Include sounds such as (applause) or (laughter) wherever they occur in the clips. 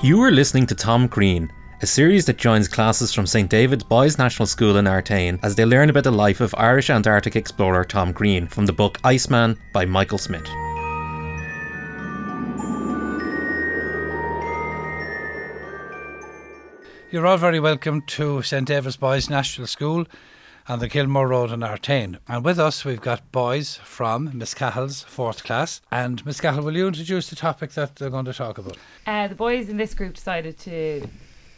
You are listening to Tom Crean, a series that joins classes from St David's Boys National School in Artane as they learn about the life of Irish Antarctic explorer Tom Crean from the book Iceman by Michael Smith. You're all very welcome to St David's Boys National School on the Kilmore Road in Artane. And with us, we've got boys from Miss Cahill's fourth class. And Miss Cahill, will you introduce the topic that they're going to talk about? Uh, the boys in this group decided to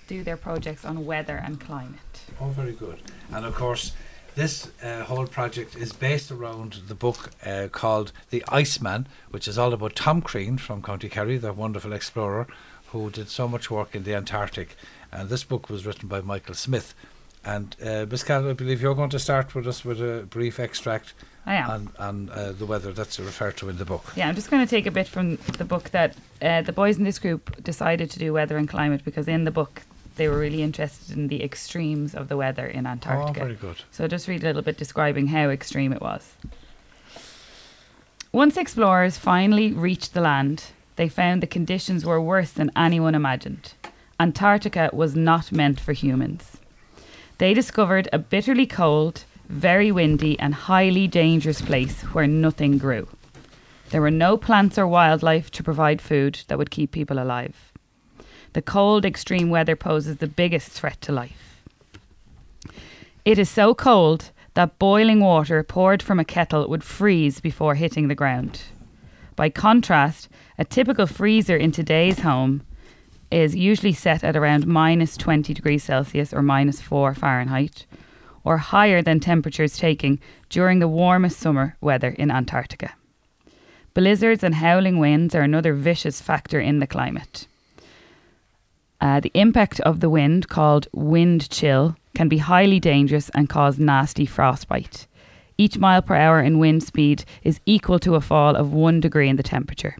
do their projects on weather and climate. Oh, very good. And of course, this uh, whole project is based around the book uh, called The Iceman, which is all about Tom Crean from County Kerry, the wonderful explorer who did so much work in the Antarctic. And this book was written by Michael Smith. And uh, Miss Cahill, I believe you're going to start with us with a brief extract I am. on, on uh, the weather that's referred to in the book. Yeah, I'm just going to take a bit from the book that uh, the boys in this group decided to do weather and climate because in the book they were really interested in the extremes of the weather in Antarctica. Oh, very good. So just read a little bit describing how extreme it was. Once explorers finally reached the land, they found the conditions were worse than anyone imagined. Antarctica was not meant for humans. They discovered a bitterly cold, very windy, and highly dangerous place where nothing grew. There were no plants or wildlife to provide food that would keep people alive. The cold, extreme weather poses the biggest threat to life. It is so cold that boiling water poured from a kettle would freeze before hitting the ground. By contrast, a typical freezer in today's home is usually set at around minus 20 degrees Celsius or minus 4 Fahrenheit, or higher than temperatures taking during the warmest summer weather in Antarctica. Blizzards and howling winds are another vicious factor in the climate. Uh, the impact of the wind, called wind chill, can be highly dangerous and cause nasty frostbite. Each mile per hour in wind speed is equal to a fall of one degree in the temperature.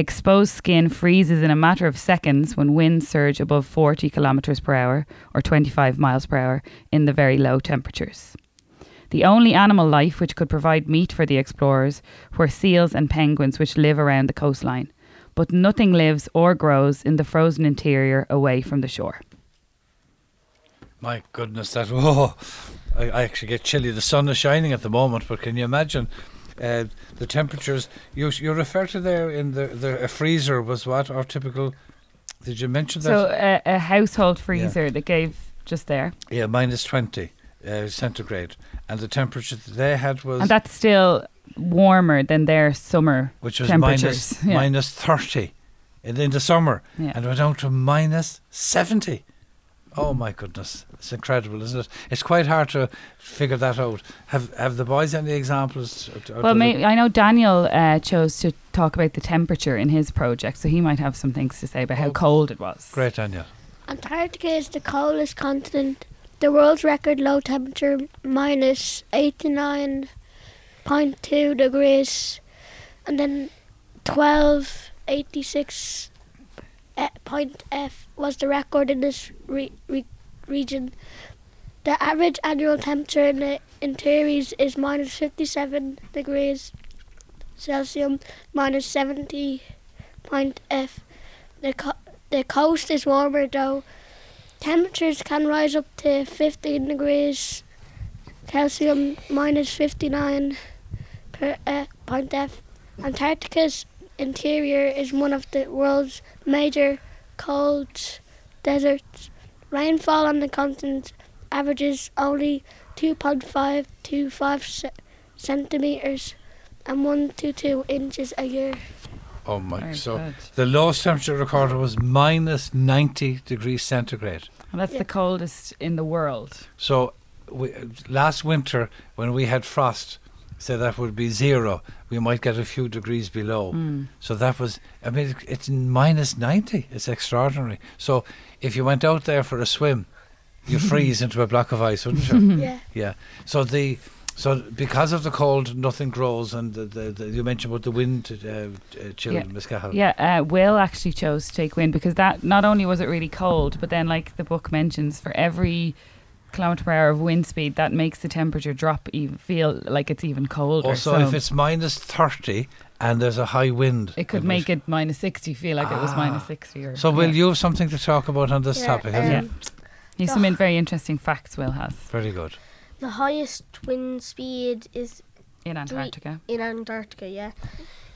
Exposed skin freezes in a matter of seconds when winds surge above 40 kilometers per hour or 25 miles per hour in the very low temperatures. The only animal life which could provide meat for the explorers were seals and penguins which live around the coastline, but nothing lives or grows in the frozen interior away from the shore. My goodness, that (laughs) oh, I, I actually get chilly. The sun is shining at the moment, but can you imagine uh, the temperatures? You you refer to there in the the a freezer was what our typical? Did you mention that? So a, a household freezer that gave just there, yeah, minus twenty uh, centigrade, and the temperature that they had was and that's still warmer than their summer which was temperatures. minus, (laughs) minus thirty in, in the summer, Yeah. and went down to minus seventy. Oh my goodness, it's incredible, isn't it? It's quite hard to figure that out. Have have the boys any examples? out- out Well, may, I know Daniel uh, chose to talk about the temperature in his project, so he might have some things to say about how Oh, cold it was. Great, Daniel. Antarctica is the coldest continent. The world's record low temperature minus 89.2 degrees, and then 1286 eh, point F was the record in this re- re- region. The average annual temperature in the interiors is minus 57 degrees Celsius, minus 70 point F. The, co- the coast is warmer though. Temperatures can rise up to 15 degrees Celsius, minus 59 per uh, point F. Antarctica's interior is one of the world's major cold deserts. Rainfall on the continent averages only 2.5 to 5 centimeters and 1 to 2 inches a year. Oh my! Very so good. the lowest temperature recorded was minus ninety degrees centigrade. And that's Yeah. the coldest in the world. So we, last winter when we had frost, say that would be zero. We might get a few degrees below. Mm. So that was. I mean, it- it's minus ninety. It's extraordinary. So if you went out there for a swim, you'd (laughs) freeze into a block of ice, wouldn't you? (laughs) Yeah. Yeah. So the so because of the cold, nothing grows, and the, the, the, you mentioned about the wind uh, uh, chill, Yeah. Miss Cahill. Yeah, uh, Will actually chose to take wind because that not only was it really cold, but then like the book mentions, for every kilometer per hour of wind speed, that makes the temperature drop even feel like it's even colder. Also, so if it's minus thirty and there's a high wind. It could make it minus 60 feel like it was Ah. minus 60. Or, So, Will, yeah. you have something to talk about on this Yeah, topic? Have you? Yeah. He's some in- very interesting facts Will has Very good. The highest wind speed is in Antarctica. in Antarctica, yeah,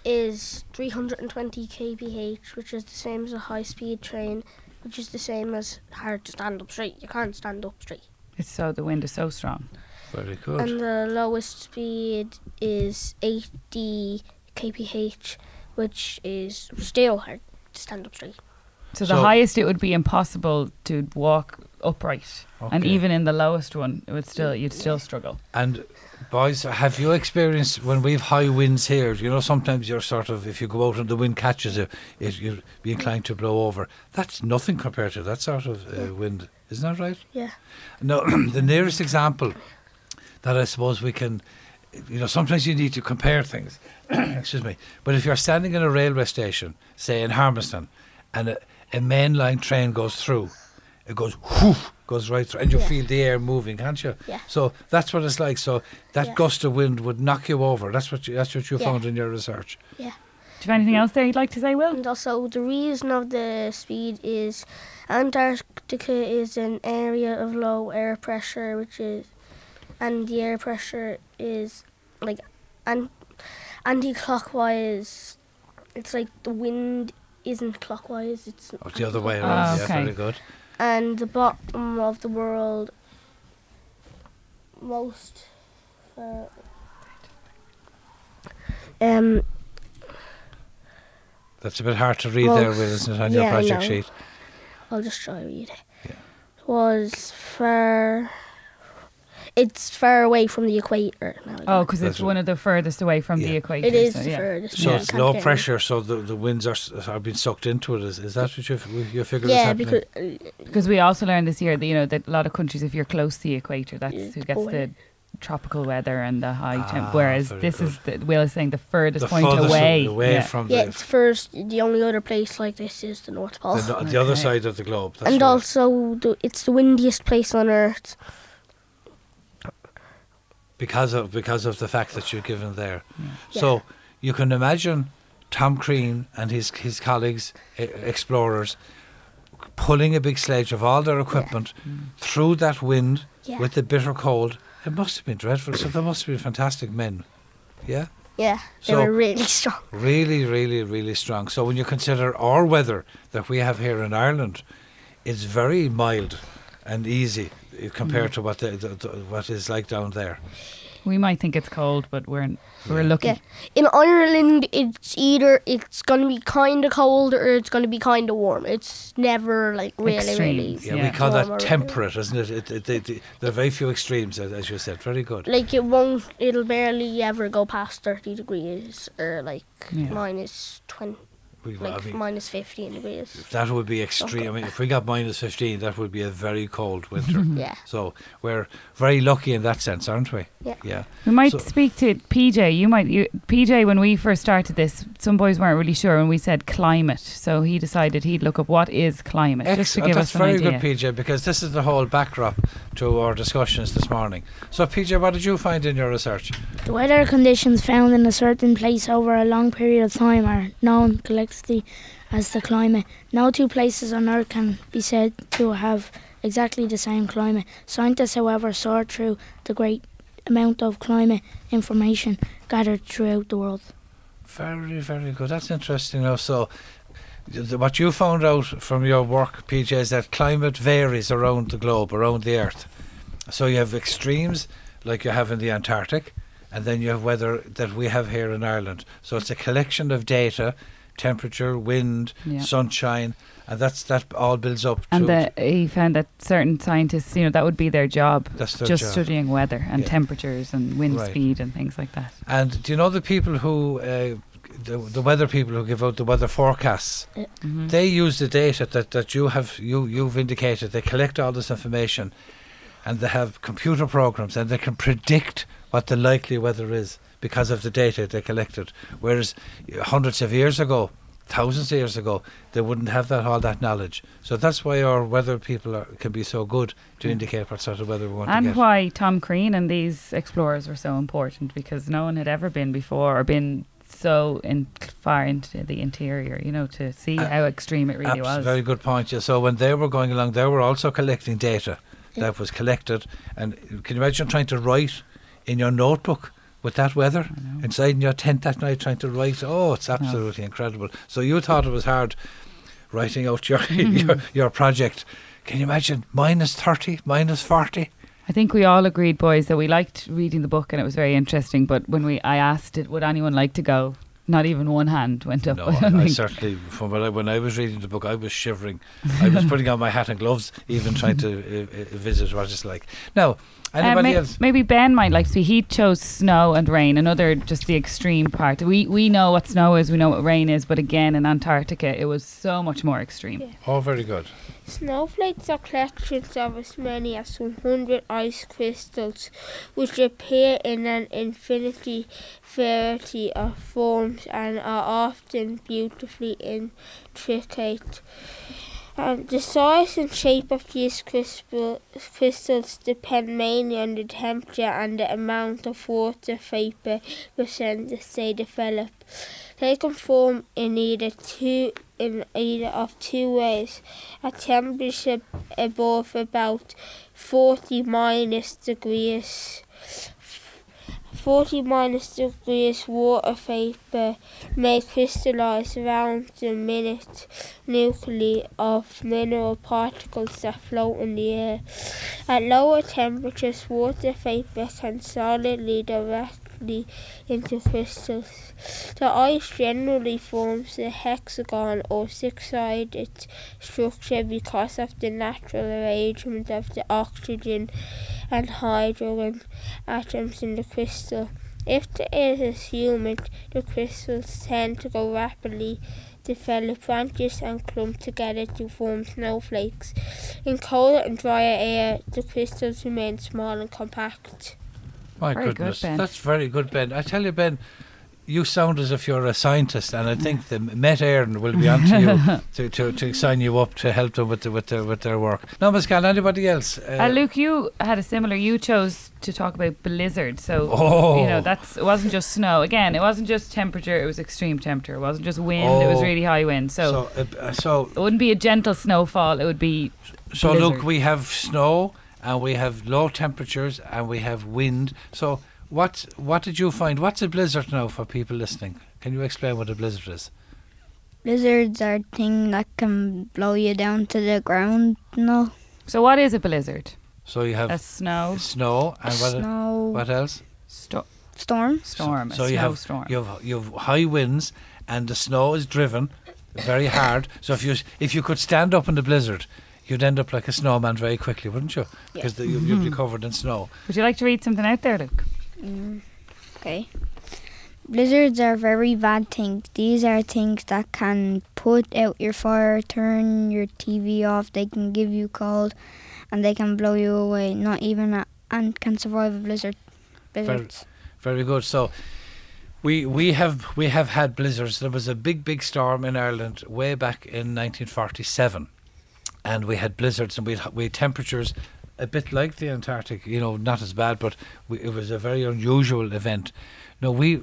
is 320 kph, which is the same as a high speed train, which is the same as hard to stand up straight. You can't stand up straight. It's so the wind is so strong. Very good. And the lowest speed is 80 kph, which is still hard to stand up straight. So the So- highest it would be impossible to walk upright, and even in the lowest one, it would still you'd still struggle. And boys, have you experienced when we've high winds here? You know, sometimes you're sort of if you go out and the wind catches you, it, you'd be inclined to blow over. That's nothing compared to that sort of uh, wind, isn't that right? Yeah. No, (clears throat) the nearest example that I suppose we can, you know, sometimes you need to compare things. (clears throat) Excuse me. But if you're standing in a railway station, say in Harmonstown, and a, a mainline train goes through, it goes whoof, goes right through, and you Yeah. feel the air moving, can't you? Yeah. So that's what it's like. So that Yeah. gust of wind would knock you over. That's what you, that's what you Yeah. found in your research. Yeah. Do you have anything else there you'd like to say, Will? And also, the reason of the speed is Antarctica is an area of low air pressure, which is, and the air pressure is like an, anti-clockwise. It's like the wind isn't clockwise. It's Oh, the other way around. Yeah, ah, okay. very good. And the bottom of the world most uh, um That's a bit hard to read Well, there, Will, isn't it, on your yeah, I project know. sheet? I'll just try to read it. Yeah. Was far it's far away from the equator now. Oh, because it's right. one of the furthest away from the equator. it is so, the yeah. furthest. So yeah, it's low pressure, so the, the winds are s- are being sucked into it. Is, is that what you f- you figure is Yeah, happening? because uh, Because we also learned this year that you know that a lot of countries, if you're close to the equator, that's who gets boiling. the tropical weather and the high Ah, temp. Whereas this good. is the, Will is saying the furthest the point furthest away. away yeah. from yeah, the, it's first. The only other place like this is the North Pole. the, no- the other side of the globe. That's and right. also, the, it's the windiest place on Earth. Because of because of the fact that you're given there. Yeah. So you can imagine Tom Crean and his his colleagues, e- explorers, pulling a big sledge of all their equipment mm. through that wind Yeah. with the bitter cold. It must have been dreadful. So they must have been fantastic men. Yeah. Yeah, they So- were really (laughs) strong. Really, really, really strong. So when you consider our weather that we have here in Ireland, it's very mild and easy compared Mm. to what the, the, the, what is like down there. We might think it's cold, but we're we're lucky. Yeah. In Ireland, it's either it's gonna be kind of cold or it's gonna be kind of warm. It's never like really, really. Yeah, Yeah. we call warm that temperate, isn't it? it, it, it, it there are very few extremes, as, as you said. Very good. Like it won't. It'll barely ever go past thirty degrees or like Yeah. minus twenty, We, like I mean, minus fifteen degrees. that would be extreme. I mean, if we got minus 15, that would be a very cold winter. (laughs) Yeah. so we're very lucky in that sense, aren't we? Yeah. Yeah. We might So- speak to PJ. You might, you, PJ. When we first started this, some boys weren't really sure, and we said climate. So he decided he'd look up what is climate, just to Excellent. give That's us an very idea. good, PJ, because this is the whole backdrop to our discussions this morning. So, PJ, what did you find in your research? The weather conditions found in a certain place over a long period of time are known collectively as the climate. No two places on Earth can be said to have exactly the same climate. Scientists, however, sort through the great amount of climate information gathered throughout the world. Very, very good. That's interesting. Now, so what you found out from your work, PJ, is that climate varies around the globe, around the Earth. So you have extremes like you have in the Antarctic, and then you have weather that we have here in Ireland. So it's a collection of data, temperature, wind, Yeah. sunshine, and that's that all builds up. And to, the, he found that certain scientists, you know, that would be their job, that's their just job. studying weather and Yeah. temperatures and wind Right. speed and things like that. And do you know the people who, uh, the, the weather people who give out the weather forecasts? Mhm. They use the data that, that you have you you've indicated. They collect all this information, and they have computer programs, and they can predict what the likely weather is because of the data they collected. Whereas hundreds of years ago, thousands of years ago, they wouldn't have that all that knowledge. So that's why our weather people are, can be so good to indicate what sort of weather we want to And why Tom Crean and these explorers were so important because no one had ever been before or been so in far into the interior, you know, to see Uh, how extreme it really was. Very good point. Yeah. So when they were going along, they were also collecting data that was collected. And can you imagine trying to write in your notebook with that weather inside in your tent that night, trying to write? Oh, it's absolutely incredible. So you thought it was hard writing out your (laughs) your, your project. Can you imagine minus thirty, minus forty? I think we all agreed, boys, that we liked reading the book and it was very interesting. But when we, I asked it, would anyone like to go? Not even one hand went up. No, (laughs) I I, don't I think. certainly. From when I, when I was reading the book, I was shivering. I was (laughs) putting on my hat and gloves, even trying to uh, uh, visit what it's like. Now, Uh, anybody may- else? Maybe Ben might like to. He chose snow and rain. Another just the extreme part. We we know what snow is. We know what rain is. But again, in Antarctica, it was so much more extreme. Yeah. Oh, very good. Snowflakes are collections of as many as 100 ice crystals, which appear in an infinity variety of forms and are often beautifully intricate. And the size and shape of these crystal, crystals depend mainly on the temperature and the amount of water vapor percentage they develop. They can form in either two in either of two ways. At temperature above about 40 minus degrees 40 minus degrees water vapor may crystallize around the minute nuclei of mineral particles that float in the air. At lower temperatures, water vapor can solidly directly into crystals. The ice generally forms a hexagon or six-sided structure because of the natural arrangement of the oxygen and hydrogen atoms in the crystal. If the air is humid, the crystals tend to go rapidly develop branches and clump together to form snowflakes. In colder and drier air, the crystals remain small and compact. My Very good, goodness, Ben. that's very good, Ben. I tell you, Ben, you sound as if you're a scientist, and I think the (laughs) Met Éireann will be on to you to, to, to sign you up to help them with the, with their with their work. No, Miss Cal, anybody else? Uh, Luke, you had a similar. You chose to talk about blizzard, so Oh. you know that's it wasn't just snow. Again, it wasn't just temperature; it was extreme temperature. It wasn't just wind; it was Oh. really high wind. So, so, uh, so it wouldn't be a gentle snowfall. It would be So blizzard. look, we have snow and we have low temperatures and we have wind. So what what did you find? What's a blizzard now for people listening? Can you explain what a blizzard is? Blizzards are thing that can blow you down to the ground. No, So, what is a blizzard? So you have A snow snow and what snow what else? sto- storm. storm. So a you have snowstorm. you have you have high winds and the snow is driven very hard. So if you if you could stand up in the blizzard, you'd end up like a snowman very quickly, wouldn't you? Because the, you, you'd be (laughs) covered in snow. Would you like to read something out there, Luke? Mm, okay. Blizzards are very bad things. These are things that can put out your fire, turn your TV off. They can give you cold, and they can blow you away. Not even a ant can survive a blizzard. Blizzards. Very good. So we we have we have had blizzards. There was a big big storm in Ireland way back in 1947, and we had blizzards and we had, we had temperatures a bit like the Antarctic. You know, not as bad, but we, it was a very unusual event. No, we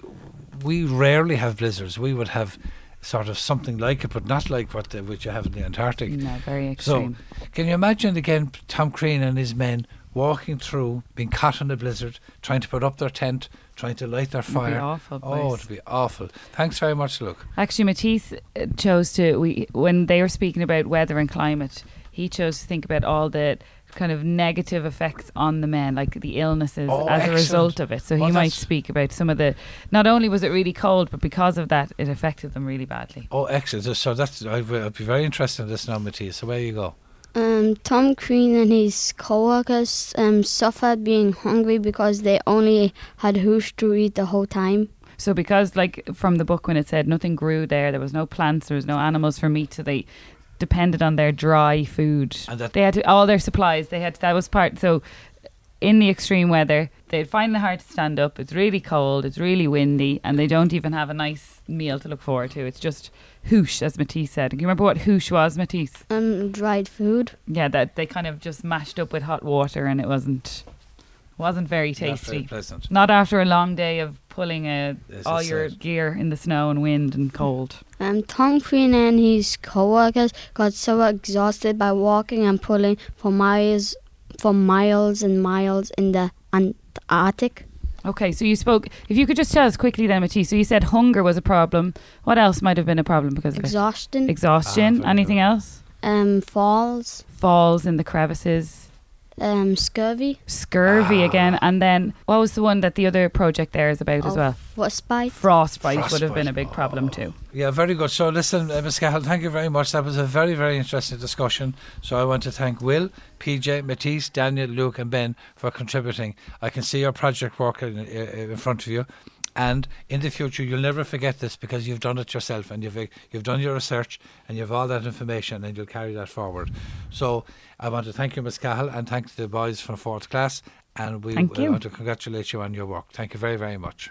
we rarely have blizzards. We would have sort of something like it, but not like what the, which you have in the Antarctic. No, very extreme. So, can you imagine again Tom Crean and his men walking through, being caught in a blizzard, trying to put up their tent, trying to light their fire? awful, oh, it'd be awful. Thanks very much, Luke. Actually, Matisse uh, chose to we when they were speaking about weather and climate. He chose to think about all the kind of negative effects on the men, like the illnesses Oh, as a result of it. So Oh, he might speak about some of the. Not only was it really cold, but because of that, it affected them really badly. Oh, excellent. So that's I'd, I'd be very interested in this now, Matthias. So where you go? Um, Tom Crean and his co-workers um, suffered being hungry because they only had hoosh to eat the whole time. So because like from the book when it said nothing grew there, there was no plants, there was no animals for meat, so they depended on their dry food. And that- they had to, all their supplies. They had that was part. So in the extreme weather, they'd find it hard to stand up. It's really cold. It's really windy, and they don't even have a nice meal to look forward to. It's just hoosh, as Matisse said. Can you remember what hoosh was, Matisse? Um, dried food. Yeah, that they kind of just mashed up with hot water, and it wasn't wasn't very Not very tasty. pleasant. Not after a long day of pulling uh, As all I your said. gear in the snow and wind and cold. Um, Tom Crean and his co-workers got so exhausted by walking and pulling for miles, for miles and miles in the Antarctic. Okay, so you spoke. If you could just tell us quickly, then, Matisse. So you said hunger was a problem. What else might have been a problem because of it? Exhaustion, Exhaustion. Ah, Anything good. else? um, falls, Falls in the crevices. Um, scurvy, Scurvy Ah. again, and then what was the one that the other project there is about as Oh, well? frostbite. Frostbite, would have been a big problem too. Yeah, very good. So, listen, uh, Ms. Cahill, thank you very much. That was a very, very interesting discussion. So, I want to thank Will, PJ, Matisse, Daniel, Luke, and Ben for contributing. I can see your project work in, uh, in front of you. And in the future, you'll never forget this because you've done it yourself and you've you've done your research and you've all that information and you'll carry that forward. So I want to thank you, Ms. Cahill, and thank the boys from fourth class. And we Thank you. want to congratulate you on your work. Thank you very, very much.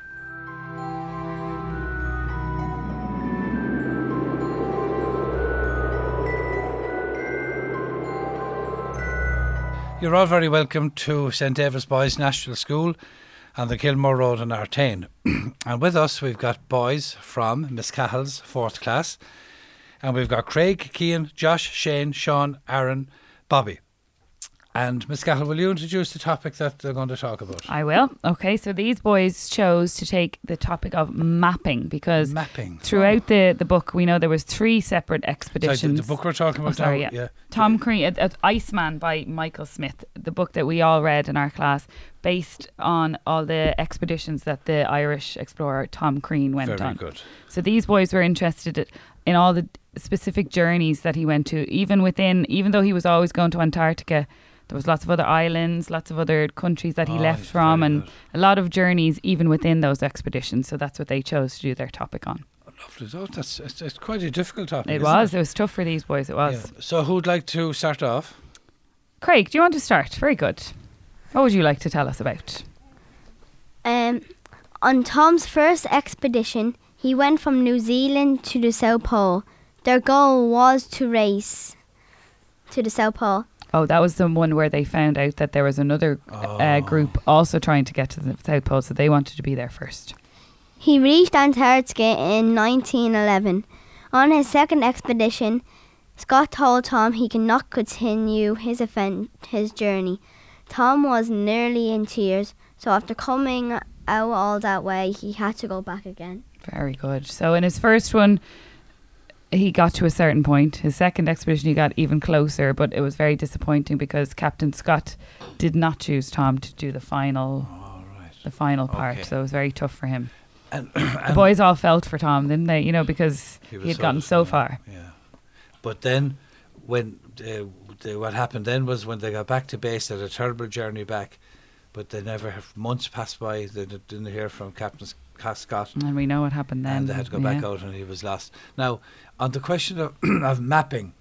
You're all very welcome to St David's Boys National School on the Kilmore Road in Artane. (clears throat) and with us, we've got boys from Miss Cahill's fourth class. And we've got Craig, Kean, Josh, Shane, Sean, Aaron, Bobby. And Miss Cahill, will you introduce the topic that they're going to talk about? I will. Okay, so these boys chose to take the topic of mapping because Mapping. throughout the, the book we know there was three separate Sorry, expeditions. the, the book we're talking about Oh, sorry, now. yeah. Tom Crean, uh, uh, Iceman by Michael Smith, the book that we all read in our class, based on all the expeditions that the Irish explorer Tom Crean went Very on. Very good. So these boys were interested in all the specific journeys that he went to, even within, even though he was always going to Antarctica. There was lots of other islands, lots of other countries that he Oh, left from, and good. a lot of journeys even within those expeditions. So that's what they chose to do their topic on. Lovely. Oh, that's, it's, it's quite a difficult topic. It isn't was. It was tough for these boys. It was. Yeah. So, who'd like to start off? Craig, do you want to start? Very good. What would you like to tell us about? Um, on Tom's first expedition, he went from New Zealand to the South Pole. Their goal was to race to the South Pole. Oh, that was the one where they found out that there was another uh, Oh. group also trying to get to the South Pole, so they wanted to be there first. He reached Antarctica in 1911. On his second expedition, Scott told Tom he cannot continue his event, his journey. Tom was nearly in tears, so after coming out all that way, he had to go back again. Very good. So in his first one, he got to a certain point. His second expedition, he got even closer, but it was very disappointing because Captain Scott did not choose Tom to do the final, All right. the final part. Okay. So it was very tough for him. And, (clears throat) The boys all felt for Tom, didn't they? You know, because he he, had so gotten so far. Yeah. But then, when uh, the, what happened then was when they got back to base, they had a terrible journey back. But they never have months passed by. They didn't hear from Captain Scott. And we know what happened then. and they had to go back out and he was lost. Now, on the question of, (clears throat) of mapping,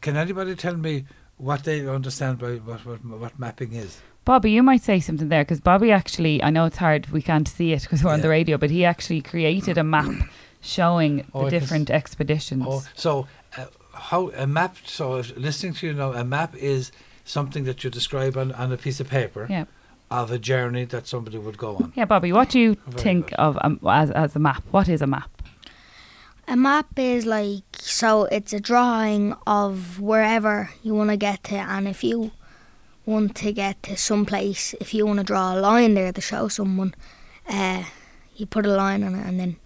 can anybody tell me what they understand by what, what, what mapping is? Bobby, you might say something there because Bobby actually, I know it's hard, we can't see it because we're on the radio, but he actually created a map (clears throat) showing Oh, the different expeditions. Oh, so uh, how a map? So listening to you now, a map is something that you describe on, on a piece of paper Yeah. of a journey that somebody would go on. Yeah, Bobby, what do you Very think good. of um, as, as a map? What is a map? A map is like so it's a drawing of wherever you want to get to, and if you want to get to some place, if you want to draw a line there to show someone, uh, you put a line on it, and then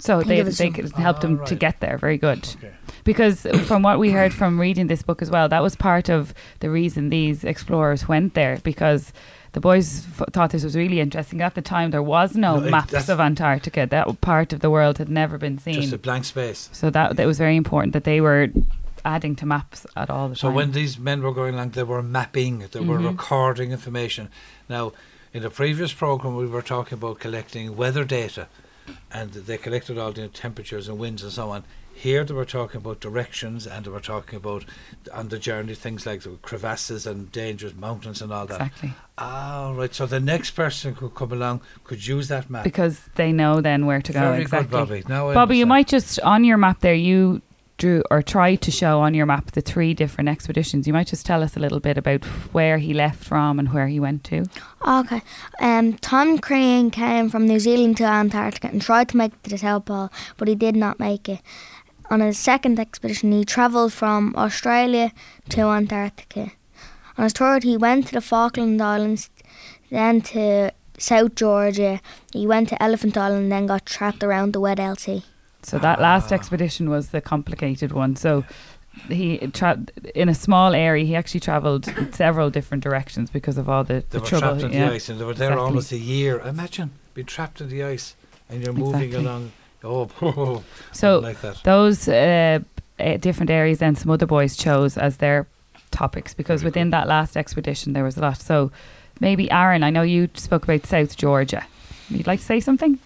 So they, it they could help them Ah, to get there. Very good. Okay. Because from what we heard from reading this book as well, that was part of the reason these explorers went there because the boys f- thought this was really interesting. At the time, there was no, No, maps of Antarctica. That part of the world had never been seen. Just a blank space. so that that was very important that they were adding to maps at all the So time. So when these men were going along, they were mapping, they were Mhm. recording information. Now, in the previous program, we were talking about collecting weather data, and they collected all the temperatures and winds and so on. Here, they were talking about directions, and they were talking about on the journey things like the crevasses and dangerous mountains and all that. exactly Ah, right. So the next person could come along could use that map. because they know then where to go Very exactly. good, Bobby. Now I Bobby, you might just on your map there. You drew or tried to show on your map the three different expeditions. You might just tell us a little bit about where he left from and where he went to. Okay. Um, Tom Crean came from New Zealand to Antarctica and tried to make the South Pole, but he did not make it. On his second expedition, he travelled from Australia to Antarctica. On his third, he went to the Falkland Islands, then to South Georgia. He went to Elephant Island, and then got trapped around the Weddell Sea. So that last expedition was the complicated one. So he tra- in a small area. He actually travelled several different directions because of all the, They the were trouble. trapped in yeah. the ice and they were there exactly. almost a year. Imagine being trapped in the ice and you're moving Exactly. along. Oh, (laughs) So like that. those uh, uh, different areas then some other boys chose as their topics because Very within that last expedition there was a lot. So maybe Aaron, I know you spoke about South Georgia. You'd like to say something?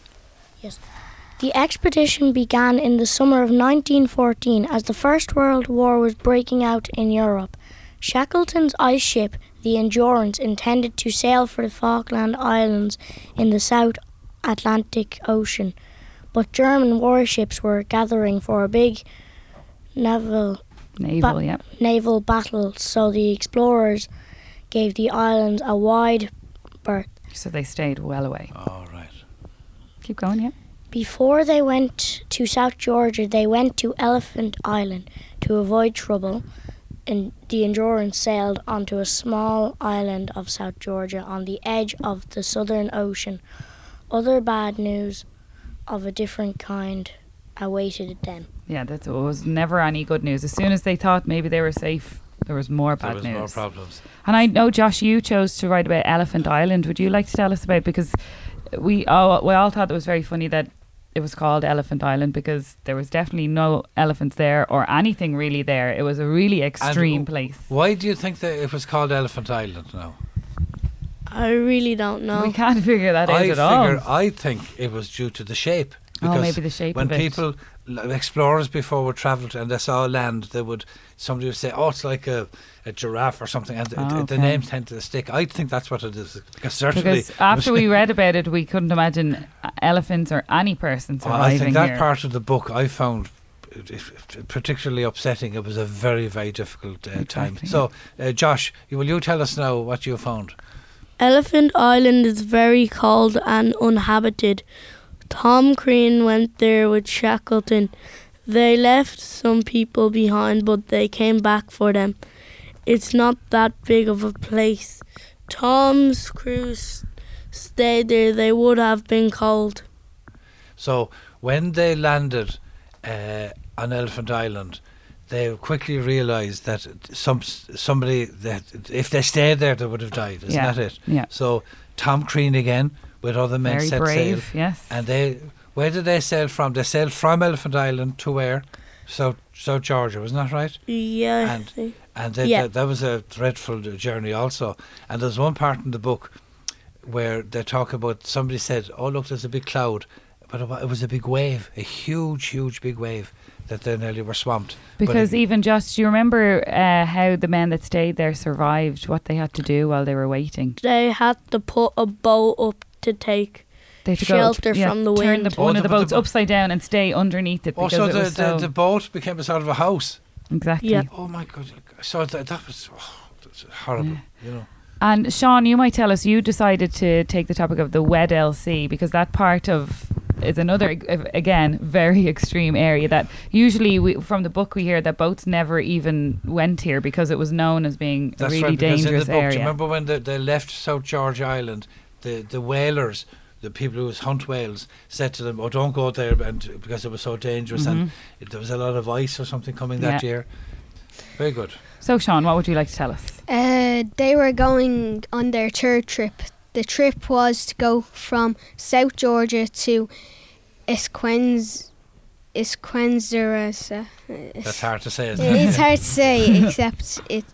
The expedition began in the summer of 1914 as the First World War was breaking out in Europe. Shackleton's ice ship, the Endurance, intended to sail for the Falkland Islands in the South Atlantic Ocean, but German warships were gathering for a big naval Naval, Ba- yeah. naval battle, so the explorers gave the islands a wide berth. So they stayed well away. All right. Keep going, yeah. Before they went to South Georgia, they went to Elephant Island to avoid trouble. And the Endurance sailed onto a small island of South Georgia on the edge of the Southern Ocean. Other bad news of a different kind awaited them. Yeah, that was never any good news. As soon as they thought maybe they were safe, there was more bad There was news. more problems. And I know, Josh, you chose to write about Elephant Island. Would you like to tell us about because we all we all thought it was very funny that it was called Elephant Island because there was definitely no elephants there or anything really there. It was a really extreme w- place. Why do you think that it was called Elephant Island now? I really don't know. We can't figure that out I at figure all. I think it was due to the shape. Oh, maybe the shape when of it. people l- explorers before would travel and they saw land, they would somebody would say, "Oh, it's like a, a giraffe or something," and Oh, th- the okay. names tend to stick. I think that's what it is because certainly Because after we (laughs) read about it, we couldn't imagine elephants or any person Oh, I think that here. part of the book I found it- it- particularly upsetting. It was a very, very difficult uh, time. So, uh, Josh, will you tell us now what you found? Elephant Island is very cold and uninhabited. Tom Crean went there with Shackleton. They left some people behind, but they came back for them. It's not that big of a place. Tom's crew s- stayed there. They would have been cold. So, when they landed uh, on Elephant Island, they quickly realised that some somebody that if they stayed there, they would have died. Isn't Yeah. that it? Yeah. So, Tom Crean again with other men Very set brave, sail, yes. and they where did they sail from? They sailed from Elephant Island to where? South South Georgia, wasn't that right? Yeah. And- And they, Yeah. that, that was a dreadful journey also. And there's one part in the book where they talk about somebody said, "Oh look, there's a big cloud," but it was a big wave, a huge, huge, big wave that they nearly were swamped. Because it- even just, do you remember uh, how the men that stayed there survived? What they had to do while they were waiting? They had to put a boat up to take. They had to Shelter go, yeah, from the turn wind. the, Oh, one of the- the the boats bo- upside down and stay underneath it because also it the, was the, so the boat became a sort of a house. exactly. Yeah. Oh my god! So that, that was oh, that's horrible. You know. And Sean, you might tell us you decided to take the topic of the Weddell Sea because that part of is another again very (laughs) extreme area that usually we, from the book we hear that boats never even went here because it was known as being That's a really right. Because in the dangerous book, do you area. remember when they, they left South George Island, the the whalers, the people who hunt whales, said to them, "Oh, don't go there," and because it was so dangerous, and it, there was a lot of ice or something coming that Mm-hmm. Yeah. year. Very good. So Sean, what would you like to tell us? Uh, they were going on their third trip. The trip was to go from South Georgia to Esquenz, Esquenzeras. That's hard to say, isn't it? It's hard to say, (laughs) except it.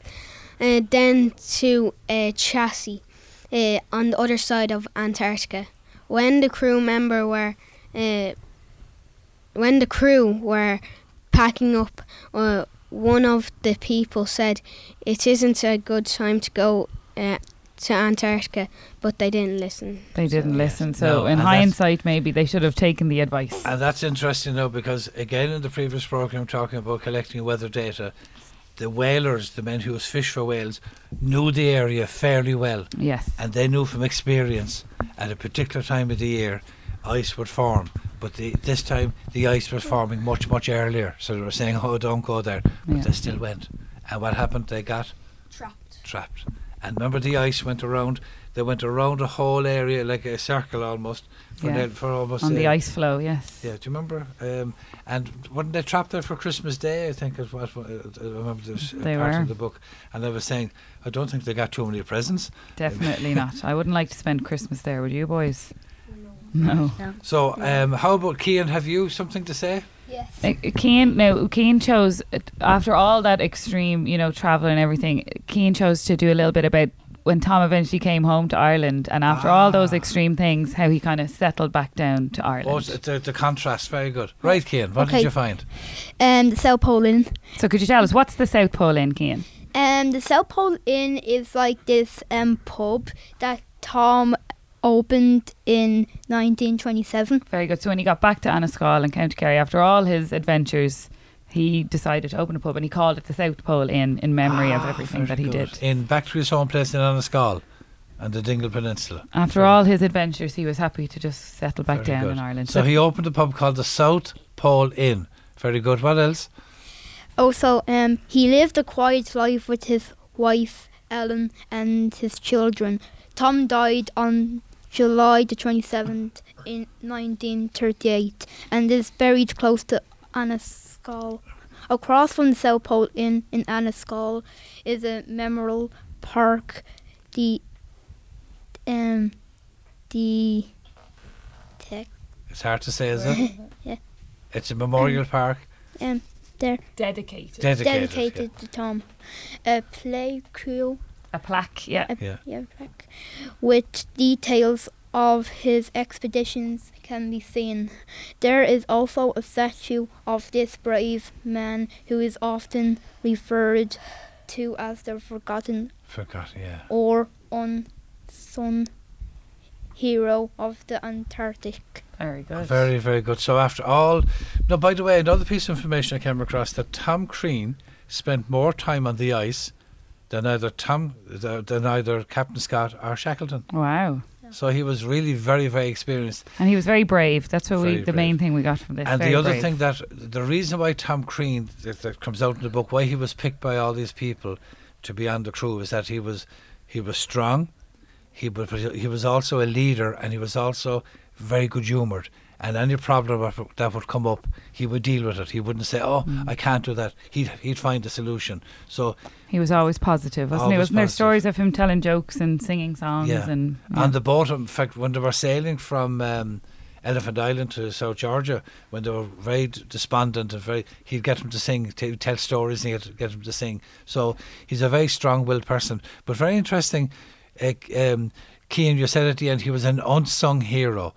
Uh, then to uh, Chassis, uh, on the other side of Antarctica. When the crew member were, uh, when the crew were packing up, uh, one of the people said, "It isn't a good time to go uh, to Antarctica, but they didn't listen. They didn't listen. So, No, in hindsight, maybe they should have taken the advice. And that's interesting though, because again in the previous program, talking about collecting weather data, the whalers, the men who was fish for whales, knew the area fairly well, Yes. and they knew from experience at a particular time of the year, ice would form. But the, this time, the ice was forming much, much earlier. So they were saying, (laughs) "Oh, don't go there," but Yeah. they still went. And what happened? They got Trapped. trapped. And remember, the ice went around. They went around the whole area like a circle almost for, Yeah. nearly- for almost On the ice flow, yes. yeah, do you remember? Um, and weren't they trapped there for Christmas Day? I think is what uh, I remember this uh, They part were. of the book. And I was saying, I don't think they got too many presents. Definitely (laughs) not. I wouldn't like to spend Christmas there, would you, boys? No. So, um, how about Kian? Have you something to say? Yes. Uh, Keane, no, Keane chose uh, after all that extreme, you know, travel and everything. Keane chose to do a little bit about when Tom eventually came home to Ireland, and after all those Ah. extreme things, how he kind of settled back down to Oh, Ireland. the, the, the contrast, very good. Right, Kian, what did you find? Um, the South Pole Inn. so, could you tell us what's the South Pole Inn Keane? Um, the South Pole Inn is like this um pub that Tom opened in 1927. Very good. So, when he got back to Annascaul and County Kerry, after all his adventures, he decided to open a pub, and he called it the South Pole Inn in memory of Ah, everything that he good. did. In back to his home place in Annascaul and the Dingle Peninsula. After Very- all his adventures, he was happy to just settle back down good. in Ireland. So he opened a pub called the South Pole Inn. Very good. What else? Also, um, he lived a quiet life with his wife Ellen and his children. Tom died on July the 27th in 1938 and is buried close to Annascaul. Across from the South Pole Inn in Annascaul is a memorial park. The um the tech It's hard to say, is it? (laughs) Yeah. It's a memorial park um there dedicated. dedicated. yeah. dedicated to Tom. A play crew A plaque, yeah. a- Yeah. yeah, plaque, with details of his expeditions can be seen. There is also a statue of this brave man who is often referred to as the forgotten Forgot, yeah. or unsung hero of the Antarctic. Very good. Very, very good. So after all, no. By the way, another piece of information I came across that Tom Crean spent more time on the ice than either Tom, than either Captain Scott or Shackleton. Wow. So he was really very, very experienced. And he was very brave. That's what we Very the main thing we got from this. and the other brave. thing that the reason why Tom Crean that, that comes out in the book, why he was picked by all these people to be on the crew, is that he was he was strong. He was he was also a leader, and he was also very good humoured. And any problem that- would come up, he would deal with it. He wouldn't say, "Oh, Mm. I can't do that." He'd he'd find a solution. So he was always positive, wasn't he? Wasn't there positive. stories of him telling jokes and singing songs Yeah. and on the boat, in fact, when they were sailing from um, Elephant Island to South Georgia, when they were very despondent and very, he'd get them to sing, to tell stories, and he'd get them to sing. So he's a very strong-willed person, but very interesting. Uh, um, Keane, you said at the end he was an unsung hero,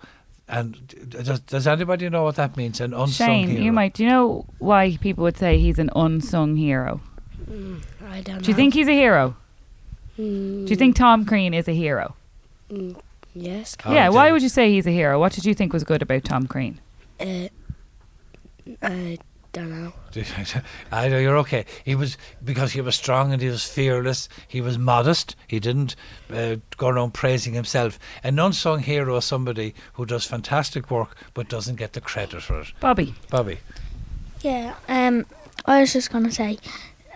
and does, does anybody know what that means? An unsung Shane, hero. you might. Do you know why people would say he's an unsung hero? Mm, I don't know. Do you think he's a hero? Mm, Do you think Tom Crean is a hero? Mm, yes. Oh, yeah. Why would you say he's a hero? What did you think was good about Tom Crean? Uh, I don't know. (laughs) I know you're okay. He was because he was strong and he was fearless. He was modest. He didn't uh, go around praising himself. An unsung hero is somebody who does fantastic work but doesn't get the credit for it. Bobby. Bobby, Yeah. Um, I was just gonna say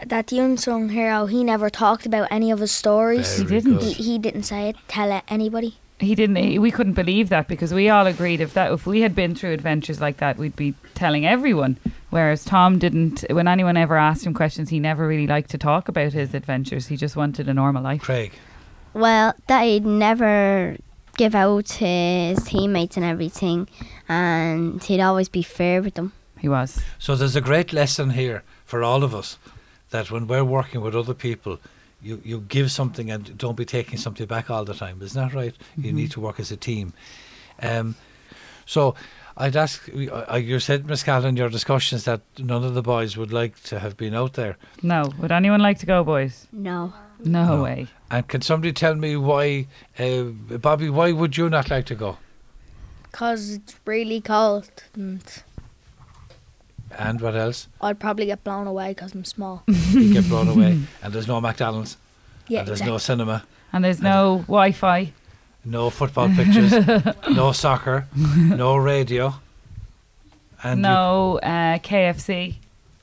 that the unsung hero. He never talked about any of his stories. He didn't. He, he didn't say it. Tell it anybody. He didn't. He, we couldn't believe that because we all agreed if that if we had been through adventures like that, we'd be telling everyone. Whereas Tom didn't. When anyone ever asked him questions, he never really liked to talk about his adventures. He just wanted a normal life. Craig. Well, that he'd never give out his teammates and everything, and he'd always be fair with them. He was. So there's a great lesson here for all of us that when we're working with other people, you, you give something and don't be taking something back all the time. Isn't that right? You Mhm. need to work as a team. Um, so I'd ask, uh, you said, Miss Cal, in your discussions that none of the boys would like to have been out there. No. Would anyone like to go, boys? No. No, No. way. And can somebody tell me why, uh, Bobby? Why would you not like to go? Because it's really cold. And And what else? I'd probably get blown away because I'm small. (laughs) You get blown away, (laughs) and there's no McDonald's, Yeah, and there's exactly. no cinema, And there's no Wi-Fi. no football pictures, (laughs) no soccer, no radio, and you, no uh, KFC.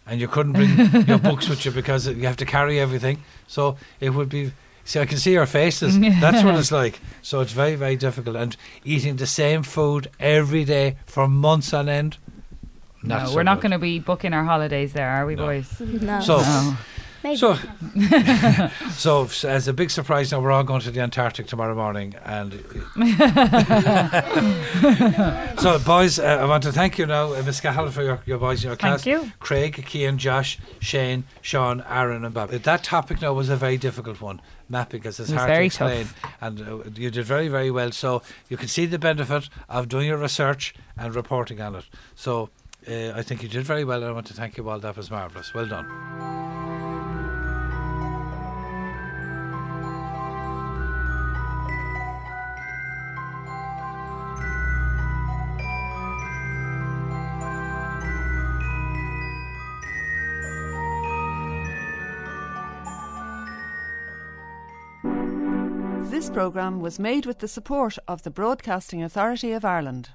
and you couldn't bring your books with you because you have to carry everything. So it would be. See, I can see your faces. That's what it's like. So it's very, very difficult. And eating the same food every day for months on end. Not no, so we're not good. going to be booking our holidays there, are we, No. boys? No. So, No. Maybe. so, (laughs) so as a big surprise, now we're all going to the Antarctic tomorrow morning, and (laughs) so boys, uh, I want to thank you now, uh, Miss Cahill, for your, your boys in your class. Thank you. Craig, Kean, Josh, Shane, Sean, Aaron, and Bob. That topic now was a very difficult one, mapping, because it's It was hard to explain, tough. and uh, you did very, very well. So you can see the benefit of doing your research and reporting on it. So. Uh, I think you did very well, and I want to thank you all. That was marvellous. Well done. This programme was made with the support of the Broadcasting Authority of Ireland.